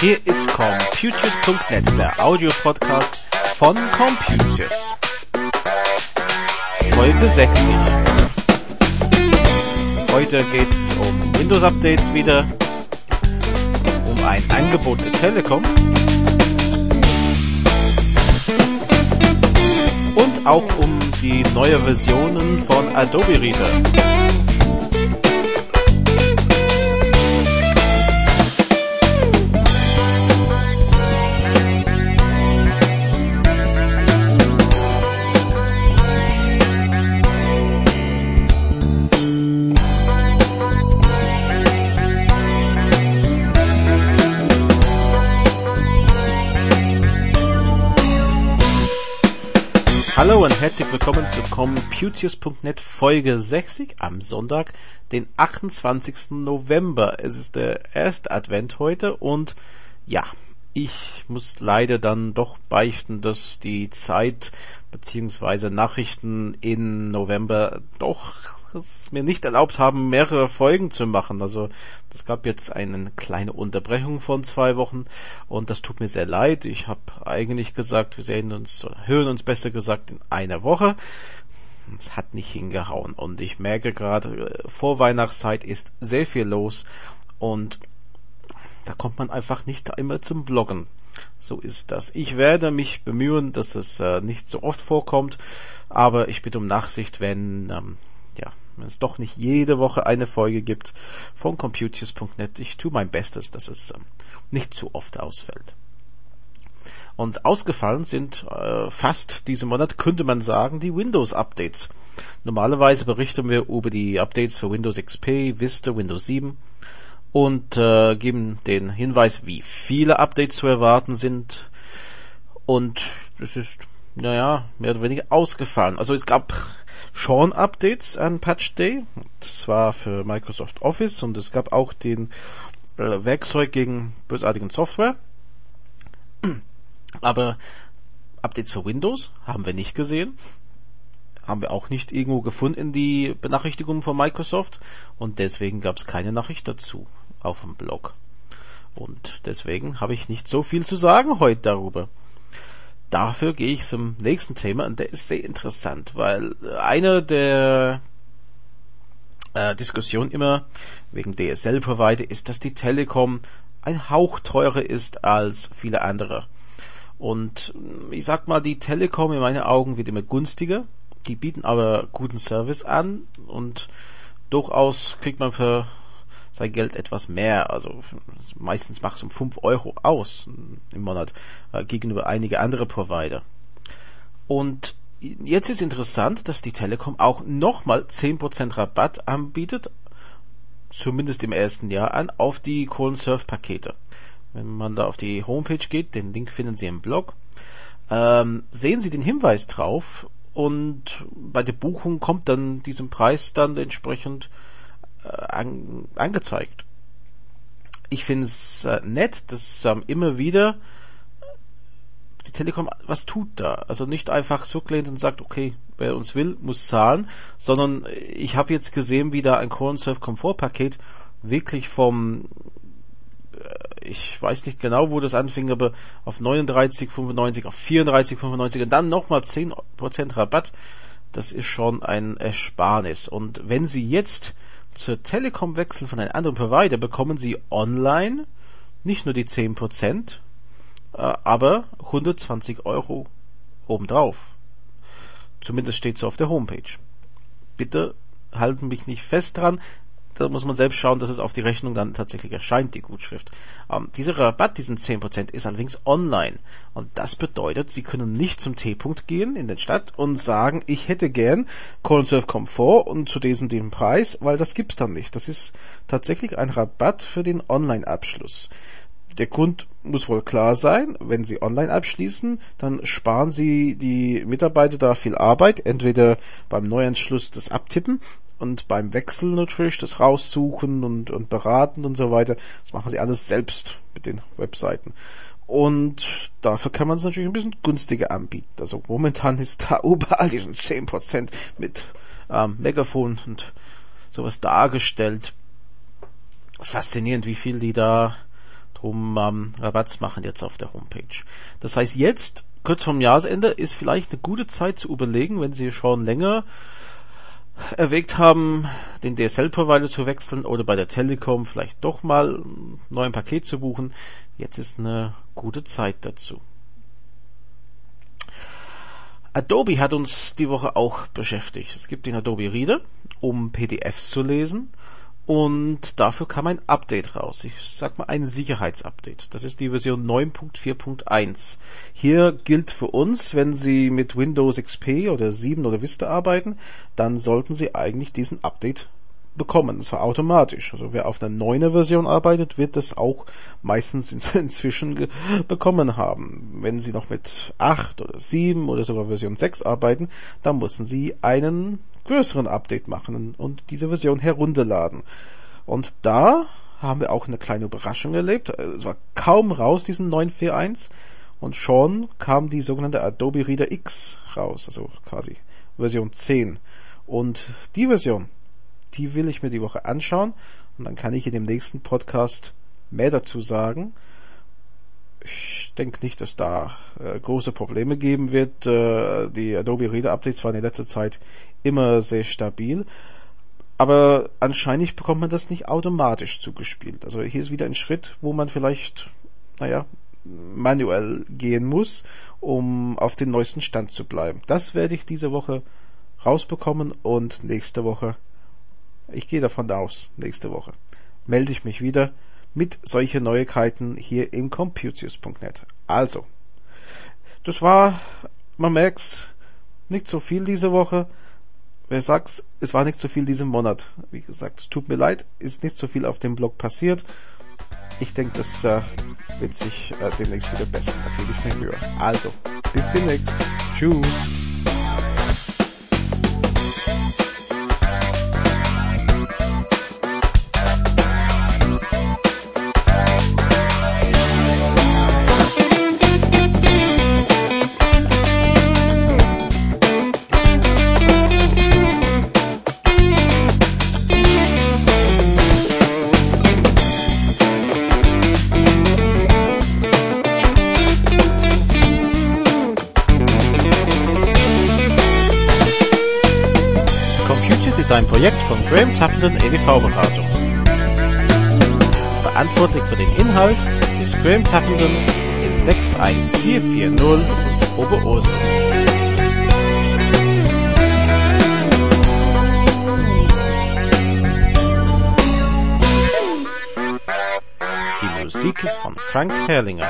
Hier ist Computius.net, der Audio-Podcast von Computius. Folge 60. Heute geht's um Windows-Updates wieder, um ein Angebot der Telekom und auch um die neue Versionen von Adobe Reader. Herzlich willkommen zu Computius.net Folge 60 am Sonntag, den 28. November. Es ist der erste Advent heute und ja, ich muss leider dann doch beichten, dass die Zeit beziehungsweise Nachrichten in November doch es mir nicht erlaubt haben, mehrere Folgen zu machen. Also es gab jetzt eine kleine Unterbrechung von zwei Wochen und das tut mir sehr leid. Ich habe eigentlich gesagt, wir sehen uns hören uns besser gesagt in einer Woche. Es hat nicht hingehauen und ich merke gerade, vor Weihnachtszeit ist sehr viel los und da kommt man einfach nicht immer zum Bloggen. So ist das. Ich werde mich bemühen, dass es äh, nicht so oft vorkommt, aber ich bitte um Nachsicht, wenn ähm, ja, wenn es doch nicht jede Woche eine Folge gibt von Computius.net. Ich tue mein Bestes, dass es ähm, nicht zu oft ausfällt. Und ausgefallen sind äh, fast diesen Monat, könnte man sagen, die Windows-Updates. Normalerweise berichten wir über die Updates für Windows XP, Vista, Windows 7 und äh, geben den Hinweis, wie viele Updates zu erwarten sind. Und es ist, naja, mehr oder weniger ausgefallen. Also es gab schon Updates an Patch Day. Das war für Microsoft Office und es gab auch den äh, Werkzeug gegen bösartigen Software. Aber Updates für Windows haben wir nicht gesehen haben wir auch nicht irgendwo gefunden in die Benachrichtigungen von Microsoft und deswegen gab es keine Nachricht dazu auf dem Blog. Und deswegen habe ich nicht so viel zu sagen heute darüber. Dafür gehe ich zum nächsten Thema und der ist sehr interessant, weil eine der äh, Diskussionen immer wegen DSL-Provider ist, dass die Telekom ein Hauch teurer ist als viele andere. Und ich sag mal, die Telekom in meinen Augen wird immer günstiger die bieten aber guten Service an und durchaus kriegt man für sein Geld etwas mehr. Also meistens macht es um 5 Euro aus im Monat äh, gegenüber einige andere Provider. Und jetzt ist interessant, dass die Telekom auch nochmal 10% Rabatt anbietet, zumindest im ersten Jahr an, auf die Kohlensurf-Pakete. Wenn man da auf die Homepage geht, den Link finden Sie im Blog, ähm, sehen Sie den Hinweis drauf und bei der Buchung kommt dann diesem Preis dann entsprechend äh, an, angezeigt. Ich finde es äh, nett, dass ähm, immer wieder die Telekom was tut da. Also nicht einfach zurücklehnt und sagt, okay, wer uns will, muss zahlen, sondern ich habe jetzt gesehen, wie da ein Core Surf Komfortpaket wirklich vom ich weiß nicht genau, wo das anfing, aber auf 39,95, auf 34,95 und dann nochmal 10% Rabatt. Das ist schon ein Ersparnis. Und wenn Sie jetzt zur Telekom wechseln von einem anderen Provider, bekommen Sie online nicht nur die 10%, äh, aber 120 Euro obendrauf. Zumindest steht so auf der Homepage. Bitte halten mich nicht fest dran da muss man selbst schauen, dass es auf die Rechnung dann tatsächlich erscheint, die Gutschrift. Ähm, dieser Rabatt, diesen 10%, ist allerdings online. Und das bedeutet, Sie können nicht zum T-Punkt gehen in der Stadt und sagen, ich hätte gern Cornsurf Komfort und zu diesem dem Preis, weil das gibt's dann nicht. Das ist tatsächlich ein Rabatt für den Online-Abschluss. Der Grund muss wohl klar sein, wenn Sie online abschließen, dann sparen Sie die Mitarbeiter da viel Arbeit, entweder beim Neuanschluss des Abtippen und beim Wechsel natürlich das raussuchen und, und beraten und so weiter. Das machen sie alles selbst mit den Webseiten. Und dafür kann man es natürlich ein bisschen günstiger anbieten. Also momentan ist da überall diesen 10% mit ähm, Megafon und sowas dargestellt. Faszinierend, wie viel die da drum ähm, Rabatts machen jetzt auf der Homepage. Das heißt, jetzt, kurz vorm Jahresende, ist vielleicht eine gute Zeit zu überlegen, wenn Sie schon länger erwägt haben, den DSL-Provider zu wechseln oder bei der Telekom vielleicht doch mal ein neues Paket zu buchen. Jetzt ist eine gute Zeit dazu. Adobe hat uns die Woche auch beschäftigt. Es gibt den Adobe Reader, um PDFs zu lesen und dafür kam ein Update raus. Ich sag mal ein Sicherheitsupdate. Das ist die Version 9.4.1. Hier gilt für uns, wenn Sie mit Windows XP oder 7 oder Vista arbeiten, dann sollten Sie eigentlich diesen Update bekommen. Das war automatisch. Also wer auf einer neuen Version arbeitet, wird das auch meistens inzwischen bekommen haben. Wenn Sie noch mit 8 oder 7 oder sogar Version 6 arbeiten, dann müssen Sie einen größeren Update machen und diese Version herunterladen. Und da haben wir auch eine kleine Überraschung erlebt. Es war kaum raus, diesen 941. Und schon kam die sogenannte Adobe Reader X raus, also quasi Version 10. Und die Version, die will ich mir die Woche anschauen und dann kann ich in dem nächsten Podcast mehr dazu sagen. Ich denke nicht, dass da äh, große Probleme geben wird. Äh, die Adobe Reader Updates waren in letzter Zeit immer sehr stabil. Aber anscheinend bekommt man das nicht automatisch zugespielt. Also hier ist wieder ein Schritt, wo man vielleicht, naja, manuell gehen muss, um auf den neuesten Stand zu bleiben. Das werde ich diese Woche rausbekommen und nächste Woche, ich gehe davon aus, nächste Woche, melde ich mich wieder mit solchen Neuigkeiten hier im Computius.net. Also, das war, man merkt's, nicht so viel diese Woche wer sagt, es war nicht so viel diesen Monat. Wie gesagt, es tut mir leid, ist nicht so viel auf dem Blog passiert. Ich denke, das äh, wird sich äh, demnächst wieder bessern. Da gebe ich mir Mühe. Also, bis demnächst. Tschüss. Ist ein Projekt von Graham Tappenden EDV-Beratung. Verantwortlich für den Inhalt ist Graham Tappenden in 61440 Oberursel. Die Musik ist von Frank Herrlinger.